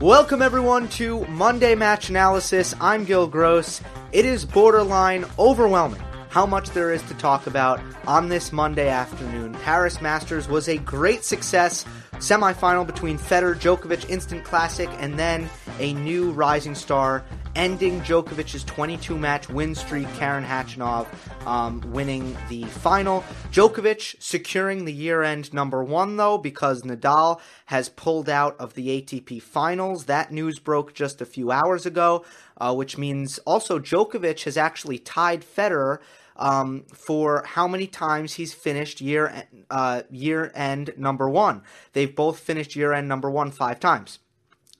Welcome everyone to Monday Match Analysis. I'm Gil Gross. It is borderline overwhelming how much there is to talk about on this Monday afternoon. Paris Masters was a great success. Semifinal between Federer Djokovic Instant Classic and then a new rising star ending Djokovic's 22 match win streak, Karen Khachanov um, winning the final. Djokovic securing the year end number one, though, because Nadal has pulled out of the ATP finals. That news broke just a few hours ago, uh, which means also Djokovic has actually tied Federer. Um, for how many times he's finished year uh, year end number one. They've both finished year end number one five times.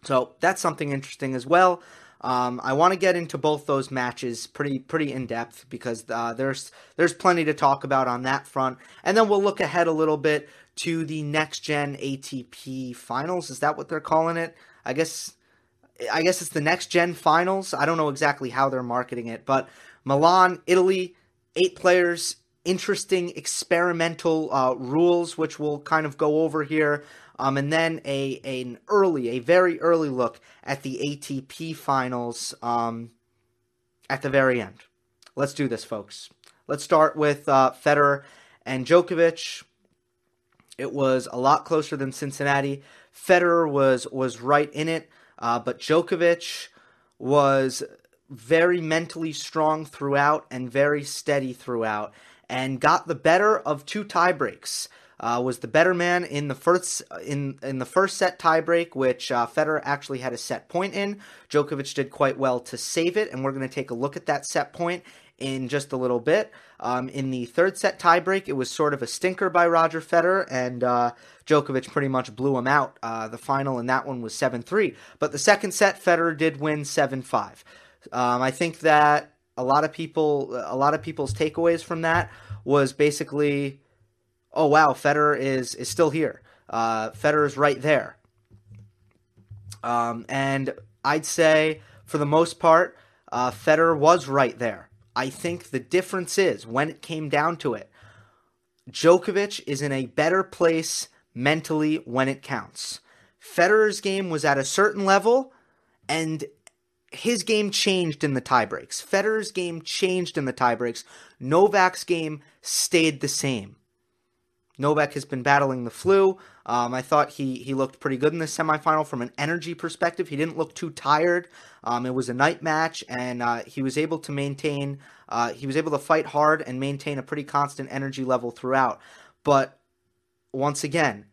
So that's something interesting as well. Um, I want to get into both those matches pretty pretty in depth because uh, there's there's plenty to talk about on that front, and then we'll look ahead a little bit to the next gen ATP finals. Is that what they're calling it? I guess I guess it's the next gen finals. I don't know exactly how they're marketing it, but Milan, Italy, eight players, interesting experimental uh, rules, which we'll kind of go over here. Um, and then a an early, a very early look at the ATP finals um, at the very end. Let's do this, folks. Let's start with uh, Federer and Djokovic. It was a lot closer than Cincinnati. Federer was was right in it, uh, but Djokovic was very mentally strong throughout and very steady throughout, and got the better of two tiebreaks uh, was the better man in the first in in the first set tiebreak, which uh, Federer actually had a set point in. Djokovic did quite well to save it, and we're going to take a look at that set point in just a little bit. Um, in the third set tiebreak, it was sort of a stinker by Roger Federer, and uh, Djokovic pretty much blew him out. Uh, the final in that one was 7 3. But the second set, Federer did win 7 5. Um, I think that a lot of people, a lot of people's takeaways from that was basically oh wow, Federer is is still here. Uh, is right there. Um, and I'd say for the most part, uh, Federer was right there. I think the difference is when it came down to it, Djokovic is in a better place mentally when it counts. Federer's game was at a certain level, and his game changed in the tiebreaks. Federer's game changed in the tiebreaks. Novak's game stayed the same. Novak has been battling the flu. Um, I thought he he looked pretty good in the semifinal from an energy perspective. He didn't look too tired. Um, it was a night match, and uh, he was able to maintain. Uh, he was able to fight hard and maintain a pretty constant energy level throughout. But once again,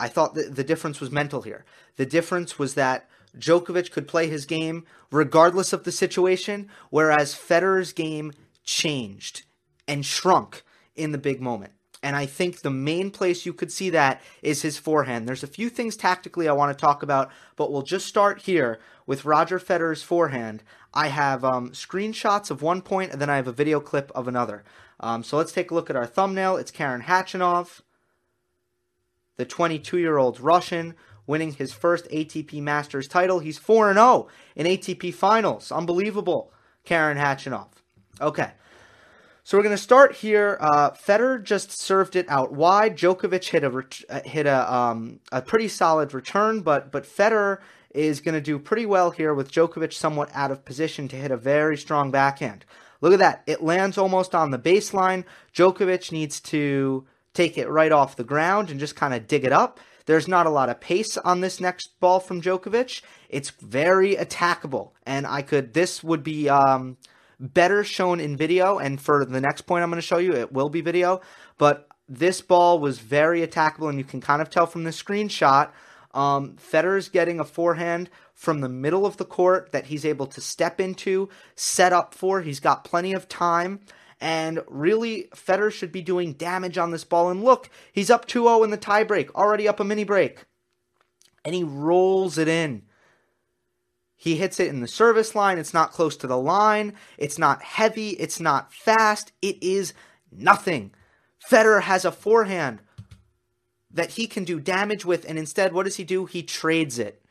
I thought that the difference was mental here. The difference was that Djokovic could play his game regardless of the situation, whereas Federer's game changed and shrunk in the big moment. And I think the main place you could see that is his forehand. There's a few things tactically I want to talk about, but we'll just start here with Roger Federer's forehand. I have um, screenshots of one point, and then I have a video clip of another. Um, so let's take a look at our thumbnail. It's Karen Khachanov, the 22 year old Russian, winning his first ATP Masters title. He's 4 0 in ATP finals. Unbelievable, Karen Khachanov. Okay. So we're going to start here. Uh, Federer just served it out wide. Djokovic hit a ret- uh, hit a um, a pretty solid return, but but Federer is going to do pretty well here with Djokovic somewhat out of position to hit a very strong backhand. Look at that. It lands almost on the baseline. Djokovic needs to take it right off the ground and just kind of dig it up. There's not a lot of pace on this next ball from Djokovic. It's very attackable, and I could. This would be um, better shown in video. And for the next point I'm going to show you, it will be video. But this ball was very attackable, and you can kind of tell from the screenshot. Um, Federer's getting a forehand from the middle of the court that he's able to step into, set up for. He's got plenty of time. And really, Federer should be doing damage on this ball. And look, he's up 2 0 in the tiebreak, already up a mini break. And he rolls it in. He hits it in the service line. It's not close to the line. It's not heavy. It's not fast. It is nothing. Federer has a forehand that he can do damage with, and instead, what does he do? He trades it.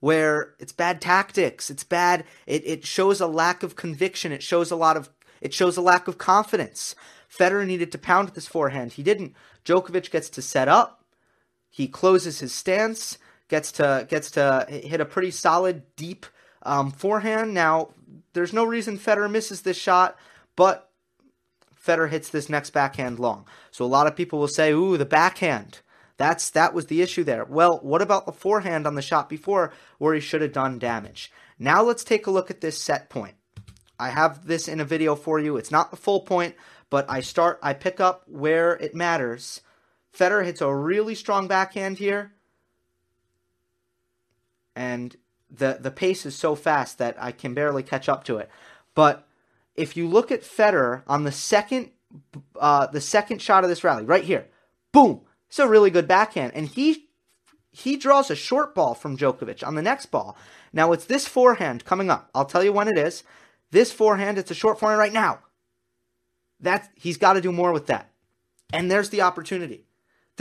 Where it's bad tactics. It's bad. It, it shows a lack of conviction. It shows a lot of. It shows a lack of confidence. Federer needed to pound this forehand. He didn't. Djokovic gets to set up. He closes his stance gets to gets to hit a pretty solid deep um, forehand. Now, there's no reason Federer misses this shot, but Federer hits this next backhand long. So a lot of people will say, "Ooh, the backhand." That's that was the issue there. Well, what about the forehand on the shot before where he should have done damage? Now let's take a look at this set point. I have this in a video for you. It's not the full point, but I start I pick up where it matters. Federer hits a really strong backhand here. And the the pace is so fast that I can barely catch up to it. But if you look at Federer on the second uh, the second shot of this rally, right here, boom, it's a really good backhand, and he he draws a short ball from Djokovic on the next ball. Now it's this forehand coming up. I'll tell you when it is. This forehand, it's a short forehand right now. That he's got to do more with that, and there's the opportunity.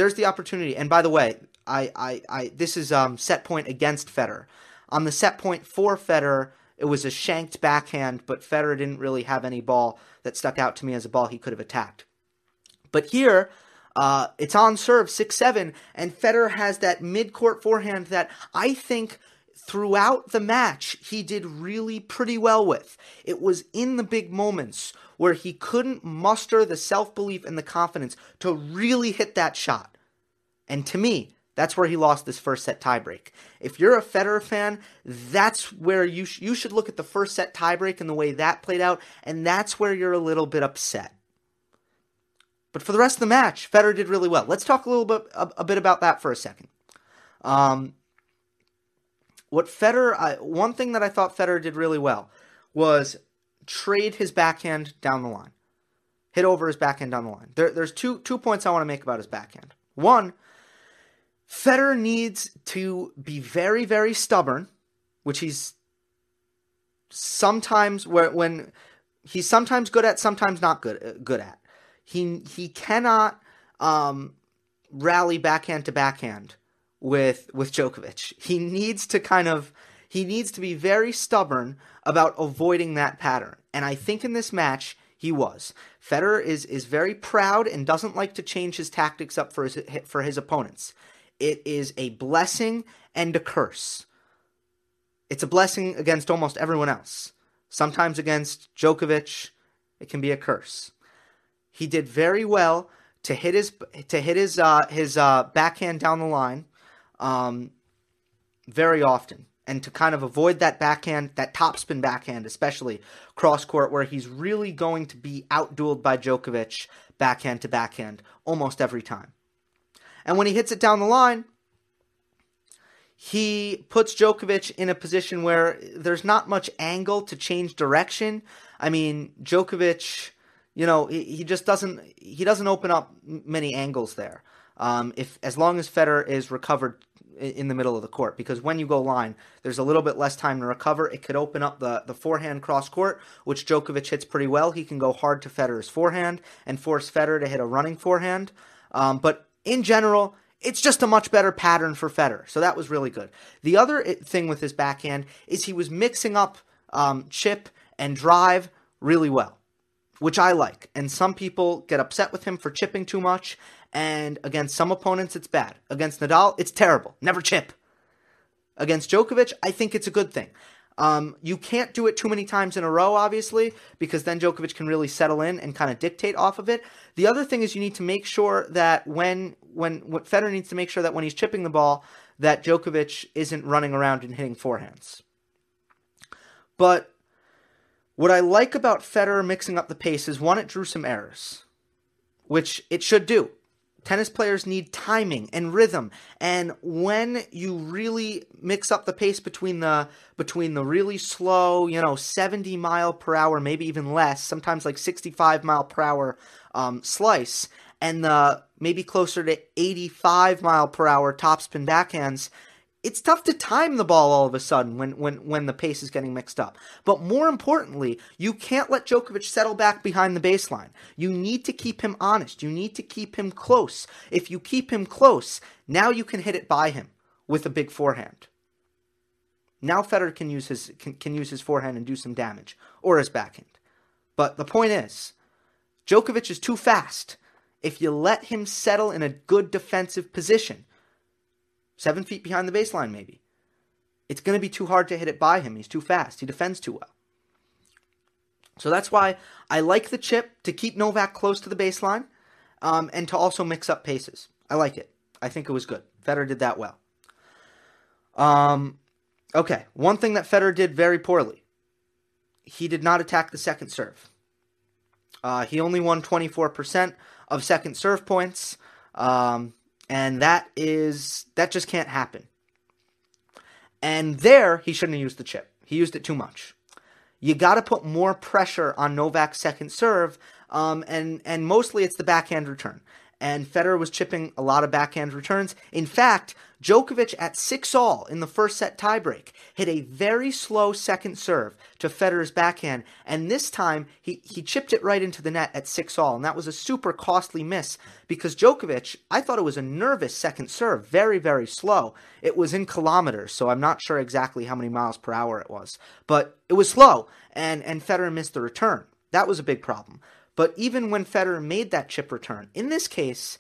There's the opportunity. And by the way, I I, I this is um, set point against Federer. On the set point for Federer, it was a shanked backhand, but Federer didn't really have any ball that stuck out to me as a ball he could have attacked. But here, uh, it's on serve 6 7, and Federer has that mid court forehand that I think throughout the match he did really pretty well with. It was in the big moments where he couldn't muster the self belief and the confidence to really hit that shot. And to me, that's where he lost this first set tiebreak. If you're a Federer fan, that's where you sh- you should look at the first set tiebreak and the way that played out, and that's where you're a little bit upset. But for the rest of the match, Federer did really well. Let's talk a little bit a, a bit about that for a second. Um, what Federer, I, one thing that I thought Federer did really well was trade his backhand down the line, hit over his backhand down the line. There, there's two two points I want to make about his backhand. One Federer needs to be very, very stubborn, which he's sometimes where when he's sometimes good at, sometimes not good good at. He he cannot um, rally backhand to backhand with with Djokovic. He needs to kind of he needs to be very stubborn about avoiding that pattern. And I think in this match he was. Federer is is very proud and doesn't like to change his tactics up for his for his opponents. It is a blessing and a curse. It's a blessing against almost everyone else. Sometimes against Djokovic, it can be a curse. He did very well to hit his to hit his uh, his uh, backhand down the line um, very often, and to kind of avoid that backhand, that topspin backhand, especially cross court, where he's really going to be outdueled by Djokovic backhand to backhand almost every time. And when he hits it down the line, he puts Djokovic in a position where there's not much angle to change direction. I mean, Djokovic, you know, he, he just doesn't he doesn't open up many angles there. Um, if as long as Federer is recovered in the middle of the court, because when you go line, there's a little bit less time to recover. It could open up the the forehand cross court, which Djokovic hits pretty well. He can go hard to Federer's forehand and force Federer to hit a running forehand. Um, but in general, it's just a much better pattern for Federer. So that was really good. The other thing with his backhand is he was mixing up um, chip and drive really well, which I like. And some people get upset with him for chipping too much. And against some opponents, it's bad. Against Nadal, it's terrible. Never chip. Against Djokovic, I think it's a good thing. Um, you can't do it too many times in a row, obviously, because then Djokovic can really settle in and kind of dictate off of it. The other thing is you need to make sure that when when what Federer needs to make sure that when he's chipping the ball, that Djokovic isn't running around and hitting forehands. But what I like about Federer mixing up the pace is one, it drew some errors, which it should do tennis players need timing and rhythm. And when you really mix up the pace between the between the really slow you know 70 mile per hour maybe even less sometimes like 65 mile per hour um, slice and the maybe closer to 85 mile per hour topspin backhands it's tough to time the ball all of a sudden when, when, when the pace is getting mixed up. But more importantly, you can't let Djokovic settle back behind the baseline. You need to keep him honest. You need to keep him close. If you keep him close, now you can hit it by him with a big forehand. Now Federer can use his can, can use his forehand and do some damage, or his backhand. But the point is, Djokovic is too fast. If you let him settle in a good defensive position, seven feet behind the baseline, maybe. It's going to be too hard to hit it by him. He's too fast. He defends too well. So that's why I like the chip to keep Novak close to the baseline um, and to also mix up paces. I like it. I think it was good. Federer did that well. Um, okay, one thing that Federer did very poorly he did not attack the second serve. Uh, he only won 24% of second serve points, um, and that is that just can't happen. And there, he shouldn't have used the chip. He used it too much. You got to put more pressure on Novak's second serve, um, and and mostly it's the backhand return and Federer was chipping a lot of backhand returns. In fact, Djokovic at 6 all in the first set tiebreak hit a very slow second serve to Federer's backhand, and this time he, he chipped it right into the net at 6 all, and that was a super costly miss because Djokovic, I thought it was a nervous second serve, very, very slow. It was in kilometers, so I'm not sure exactly how many miles per hour it was, but it was slow, and, and Federer missed the return. That was a big problem. But even when Federer made that chip return, in this case,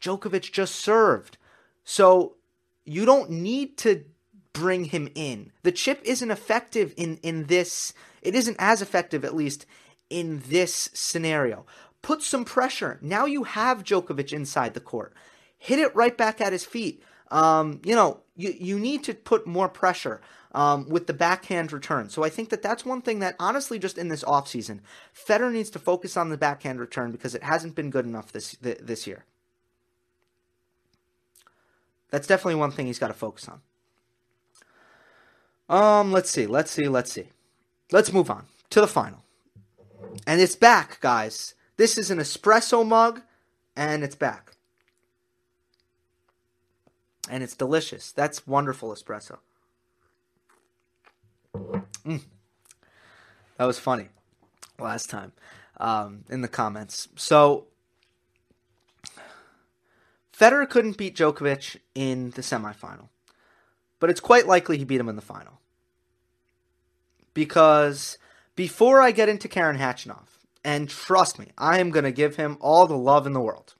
Djokovic just served. So you don't need to bring him in. The chip isn't effective in, in this, it isn't as effective, at least, in this scenario. Put some pressure. Now you have Djokovic inside the court. Hit it right back at his feet. Um, you know, you, you need to put more pressure um, with the backhand return. So I think that that's one thing that honestly, just in this offseason, Federer needs to focus on the backhand return because it hasn't been good enough this this year. That's definitely one thing he's got to focus on. Um, let's see, let's see, let's see. Let's move on to the final. And it's back, guys. This is an espresso mug, and it's back. And it's delicious. That's wonderful espresso. Mm. That was funny last time um, in the comments. So Federer couldn't beat Djokovic in the semifinal, but it's quite likely he beat him in the final. Because before I get into Karen Khachanov, and trust me, I am going to give him all the love in the world.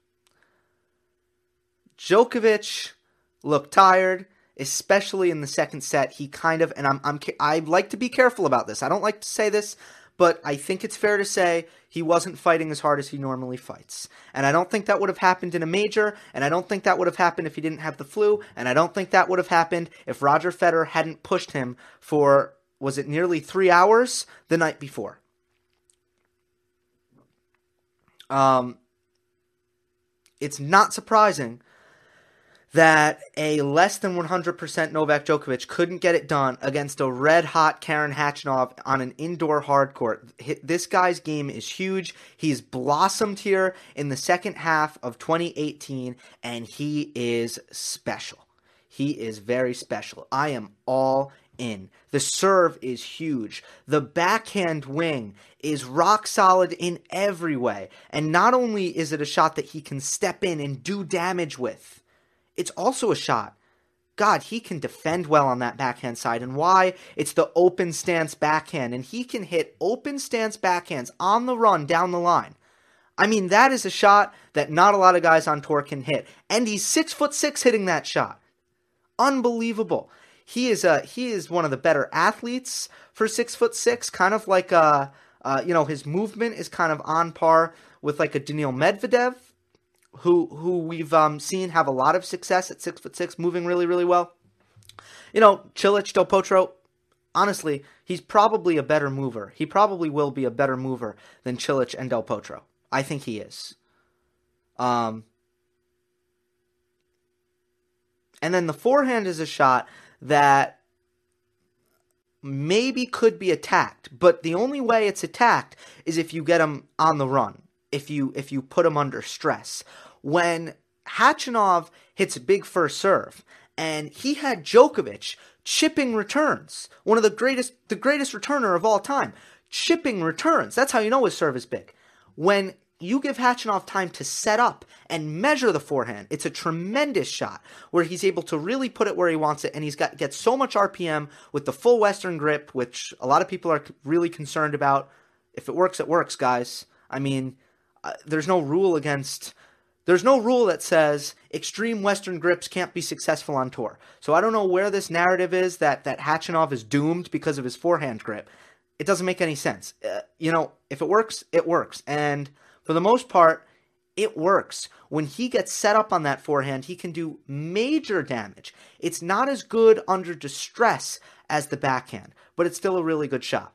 Djokovic looked tired especially in the second set, he kind of and I'm I'm I like to be careful about this. I don't like to say this, but I think it's fair to say he wasn't fighting as hard as he normally fights. And I don't think that would have happened in a major, and I don't think that would have happened if he didn't have the flu, and I don't think that would have happened if Roger Federer hadn't pushed him for was it nearly 3 hours the night before. Um it's not surprising that a less than 100% Novak Djokovic couldn't get it done against a red hot Karen Khachanov on an indoor hard court. This guy's game is huge. He's blossomed here in the second half of 2018, and he is special. He is very special. I am all in. The serve is huge. The backhand wing is rock solid in every way. And not only is it a shot that he can step in and do damage with, it's also a shot. God, he can defend well on that backhand side. And why? It's the open stance backhand. And he can hit open stance backhands on the run down the line. I mean, that is a shot that not a lot of guys on tour can hit. And he's six foot six hitting that shot. Unbelievable. He is a he is one of the better athletes for six foot six. Kind of like a uh, you know his movement is kind of on par with like a Daniil Medvedev who who we've um, seen have a lot of success at six foot six, moving really really well. You know, Cilic Del Potro. Honestly, he's probably a better mover. He probably will be a better mover than Cilic and Del Potro. I think he is. Um, and then the forehand is a shot that maybe could be attacked, but the only way it's attacked is if you get him on the run if you if you put him under stress. When Khachanov hits a big first serve, and he had Djokovic chipping returns, one of the greatest the greatest returner of all time, chipping returns. That's how you know his serve is big. When you give Khachanov time to set up and measure the forehand. It's a tremendous shot where he's able to really put it where he wants it, and he's got gets so much RPM with the full Western grip, which a lot of people are really concerned about. If it works, it works, guys. I mean, uh, there's no rule against There's no rule that says extreme Western grips can't be successful on tour. So I don't know where this narrative is that that Khachanov is doomed because of his forehand grip. It doesn't make any sense. Uh, you know, if it works, it works. And for the most part, it works. When he gets set up on that forehand, he can do major damage. It's not as good under distress as the backhand, but it's still a really good shot.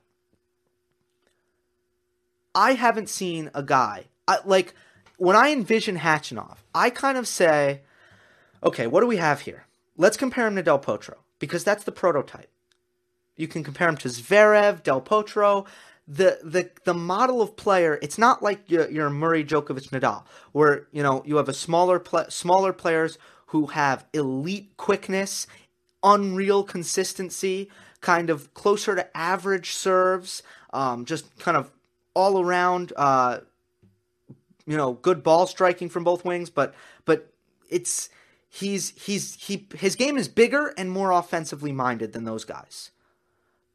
I haven't seen a guy I, like when I envision Khachanov, I kind of say, okay, what do we have here? Let's compare him to Del Potro because that's the prototype. You can compare him to Zverev, Del Potro. The, the the model of player, it's not like your, your Murray, Djokovic, Nadal, where you know you have a smaller pl- smaller players who have elite quickness, unreal consistency, kind of closer to average serves, um, just kind of all around uh, you know, good ball striking from both wings, but but it's he's he's he his game is bigger and more offensively minded than those guys.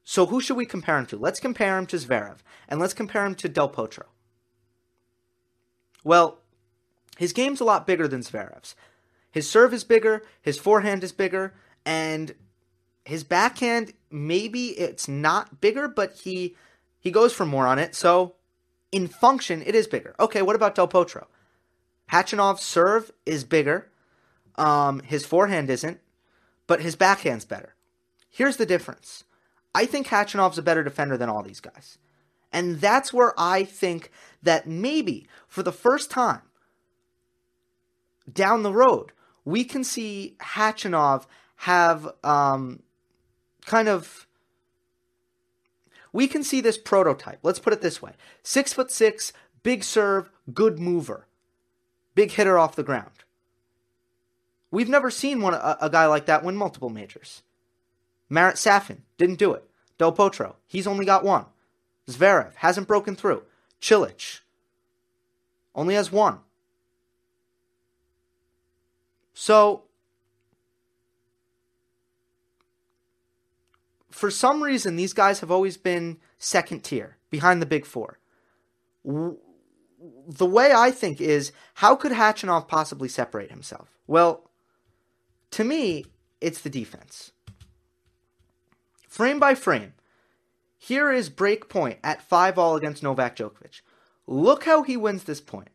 So who should we compare him to? Let's compare him to Zverev and let's compare him to Del Potro. Well, his game's a lot bigger than Zverev's. His serve is bigger, his forehand is bigger, and his backhand maybe it's not bigger, but he he goes for more on it. So in function, it is bigger. Okay, what about Del Potro? Khachanov's serve is bigger. Um, his forehand isn't, but his backhand's better. Here's the difference. I think Khachanov's a better defender than all these guys. And that's where I think that maybe for the first time down the road, we can see Khachanov have um, kind of we can see this prototype. Let's put it this way six foot six, big serve, good mover, big hitter off the ground. We've never seen one a, a guy like that win multiple majors. Marat Safin didn't do it. Del Potro, he's only got one. Zverev hasn't broken through. Cilic only has one. So for some reason, these guys have always been second tier, behind the big four. The way I think is, how could Khachanov possibly separate himself? Well, to me, it's the defense. Frame by frame, here is break point at 5 all against Novak Djokovic. Look how he wins this point.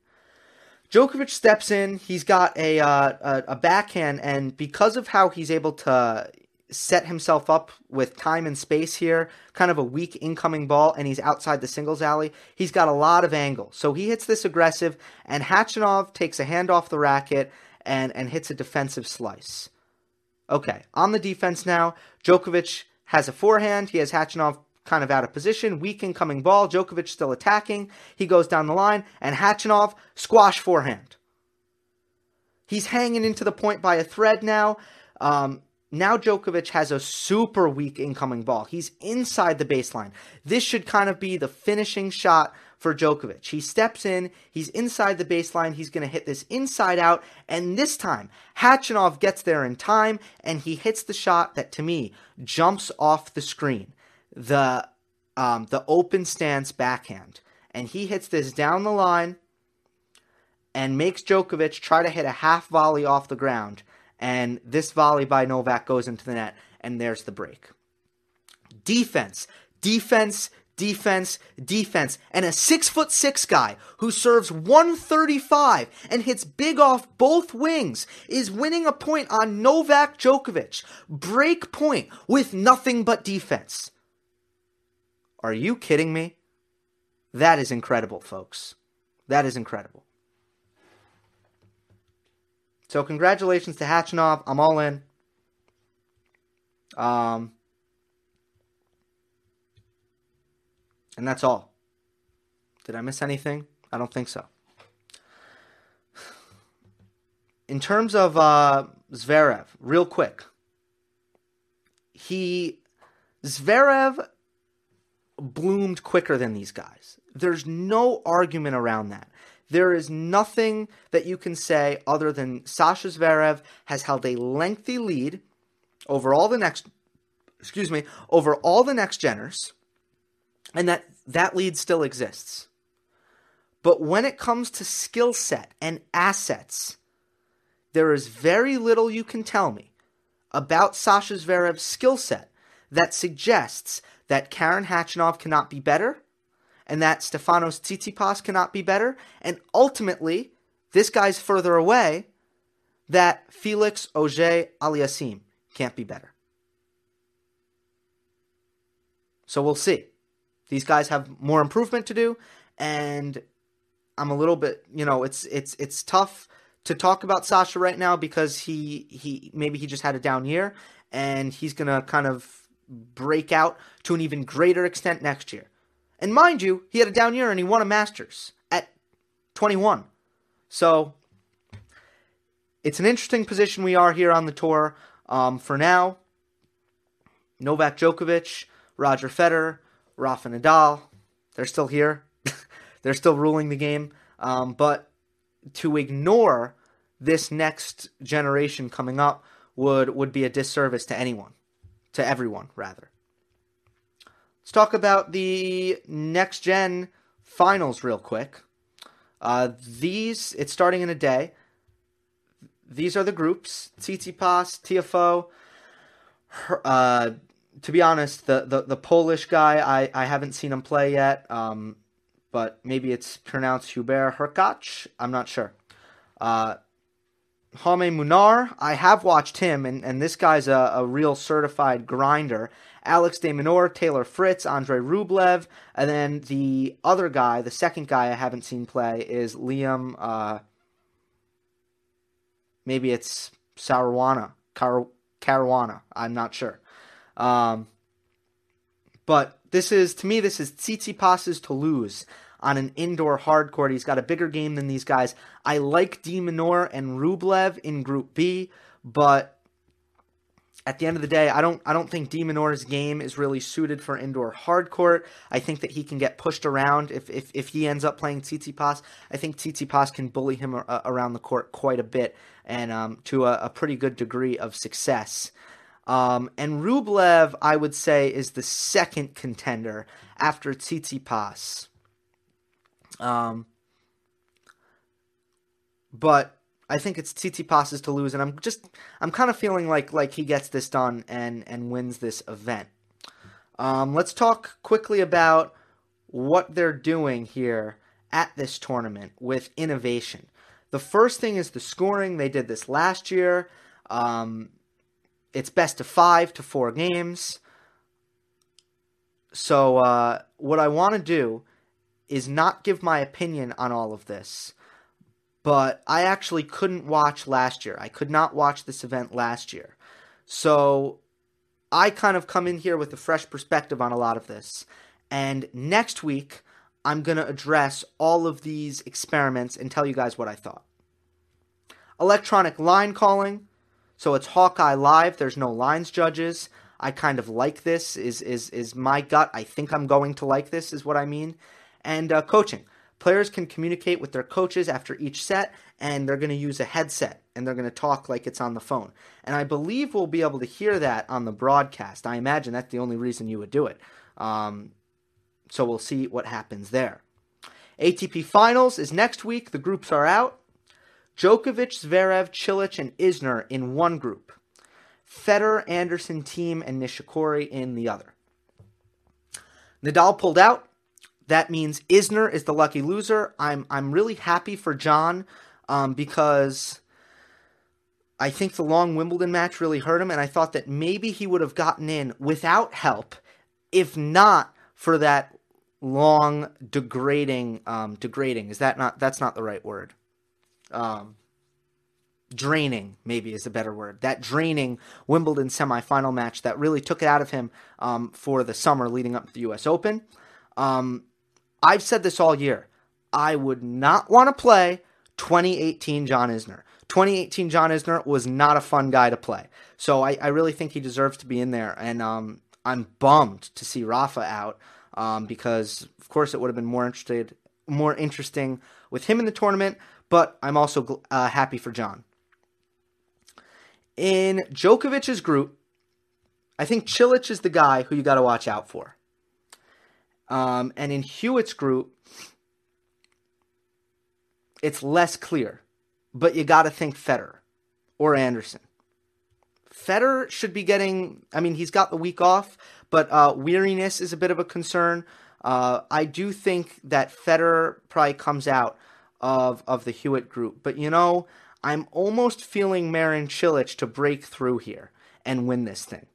Djokovic steps in. He's got a, uh, a, a backhand, and because of how he's able to set himself up with time and space here, kind of a weak incoming ball, and he's outside the singles alley. He's got a lot of angle. So he hits this aggressive, and Khachanov takes a hand off the racket and, and hits a defensive slice. Okay, on the defense now, Djokovic has a forehand. He has Khachanov kind of out of position, weak incoming ball. Djokovic still attacking. He goes down the line, and Khachanov squash forehand. He's hanging into the point by a thread now. Um, now Djokovic has a super weak incoming ball. He's inside the baseline. This should kind of be the finishing shot for Djokovic. He steps in, he's inside the baseline, he's going to hit this inside out, and this time, Khachanov gets there in time, and he hits the shot that, to me, jumps off the screen. The, um, the open stance backhand. And he hits this down the line and makes Djokovic try to hit a half volley off the ground and this volley by Novak goes into the net, and there's the break. Defense, defense, defense, defense, and a six foot six guy who serves 135 and hits big off both wings is winning a point on Novak Djokovic. Break point with nothing but defense. Are you kidding me? That is incredible, folks. That is incredible. So congratulations to Khachanov. I'm all in. Um, and that's all. Did I miss anything? I don't think so. In terms of uh, Zverev, real quick, he Zverev bloomed quicker than these guys. There's no argument around that. There is nothing that you can say other than Sasha Zverev has held a lengthy lead over all the next excuse me, over all the next geners, and that that lead still exists. But when it comes to skill set and assets, there is very little you can tell me about Sasha Zverev's skill set that suggests that Karen Khachanov cannot be better and that Stefanos Tsitsipas cannot be better. And ultimately, this guy's further away that Felix Auger Aliassime can't be better. So we'll see. These guys have more improvement to do, and I'm a little bit, you know, it's it's it's tough to talk about Sasha right now because he he maybe he just had a down year and he's gonna kind of break out to an even greater extent next year. And mind you, he had a down year and he won a Masters at 21. So it's an interesting position we are here on the tour. Um, for now, Novak Djokovic, Roger Federer, Rafa Nadal, they're still here. they're still ruling the game. Um, but to ignore this next generation coming up would would be a disservice to anyone, to everyone rather. Let's talk about the next gen finals real quick. Uh, these it's starting in a day. These are the groups: Tsitsipas, Tiafoe. Uh, to be honest, the, the, the Polish guy I, I haven't seen him play yet. Um, but maybe it's pronounced Hubert Hurkacz. I'm not sure. Uh, Jaume Munar, I have watched him, and, and this guy's a, a real certified grinder. Alex de Taylor Fritz, Andre Rublev, and then the other guy, the second guy I haven't seen play, is Liam. Uh, maybe it's Saruana, Car- Caruana. I'm not sure. Um, but this is, to me, this is Tsitsipas's to lose on an indoor hard court. He's got a bigger game than these guys. I like de Minaur and Rublev in Group B, but at the end of the day, I don't I don't think de Minaur's game is really suited for indoor hard court. I think that he can get pushed around if if, if he ends up playing Tsitsipas. I think Tsitsipas can bully him a, around the court quite a bit and um, to a, a, pretty good degree of success. Um, and Rublev, I would say, is the second contender after Tsitsipas. Um, but I think it's Tsitsipas to lose, and I'm just I'm kind of feeling like like he gets this done and and wins this event. Um, let's talk quickly about what they're doing here at this tournament with innovation. The first thing is the scoring. They did this last year. Um, it's best of five to four games. So uh, what I want to do is not give my opinion on all of this, but I actually couldn't watch last year. I could not watch this event last year. So I kind of come in here with a fresh perspective on a lot of this. And next week, I'm going to address all of these experiments and tell you guys what I thought. Electronic line calling. So it's Hawkeye Live. There's no lines judges. I kind of like this. Is is is my gut? I think I'm going to like this. Is what I mean and uh, coaching. Players can communicate with their coaches after each set, and they're going to use a headset and they're going to talk like it's on the phone. And I believe we'll be able to hear that on the broadcast. I imagine that's the only reason you would do it. Um, so we'll see what happens there. ATP Finals is next week. The groups are out. Djokovic, Zverev, Cilic, and Isner in one group. Federer, Anderson, Thiem, and Nishikori in the other. Nadal pulled out. That means Isner is the lucky loser. I'm I'm really happy for John um, because I think the long Wimbledon match really hurt him, and I thought that maybe he would have gotten in without help, if not for that long degrading um, degrading. Is that not that's not the right word? Um, draining maybe is a better word that draining wimbledon semifinal match that really took it out of him um, for the summer leading up to the us open um, I've said this all year. I would not want to play 2018 John Isner. 2018 John Isner was not a fun guy to play. So I, I really think he deserves to be in there. And um, I'm bummed to see Rafa out um, because, of course, it would have been more interested, more interesting with him in the tournament. But I'm also uh, happy for John. In Djokovic's group, I think Cilic is the guy who you got to watch out for. Um, and in Hewitt's group, it's less clear. But you got to think Federer or Anderson. Federer should be getting, I mean, he's got the week off, but uh, weariness is a bit of a concern. Uh, I do think that Federer probably comes out of, of the Hewitt group. But, you know, I'm almost feeling Marin Cilic to break through here and win this thing.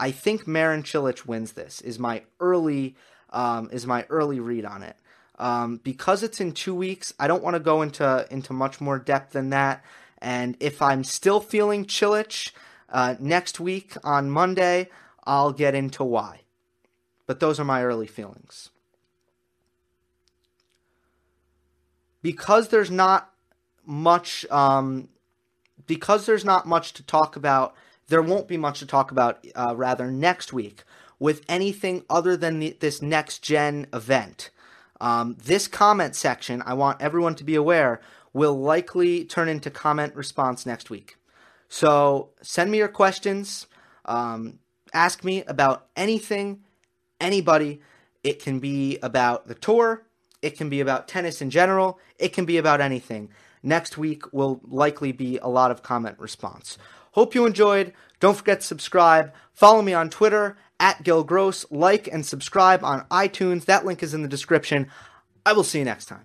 I think Marin Cilic wins this. Is my early um, is my early read on it. Um, because it's in two weeks, I don't want to go into into much more depth than that. And if I'm still feeling Cilic uh, next week on Monday, I'll get into why. But those are my early feelings. Because there's not much, um, because there's not much to talk about, there won't be much to talk about, uh, rather, next week with anything other than the, this next gen event. Um, this comment section, I want everyone to be aware, will likely turn into comment response next week. So send me your questions. Um, ask me about anything, anybody. It can be about the tour. It can be about tennis in general. It can be about anything. Next week will likely be a lot of comment response. Hope you enjoyed. Don't forget to subscribe. Follow me on Twitter at Gil Gross. Like and subscribe on iTunes. That link is in the description. I will see you next time.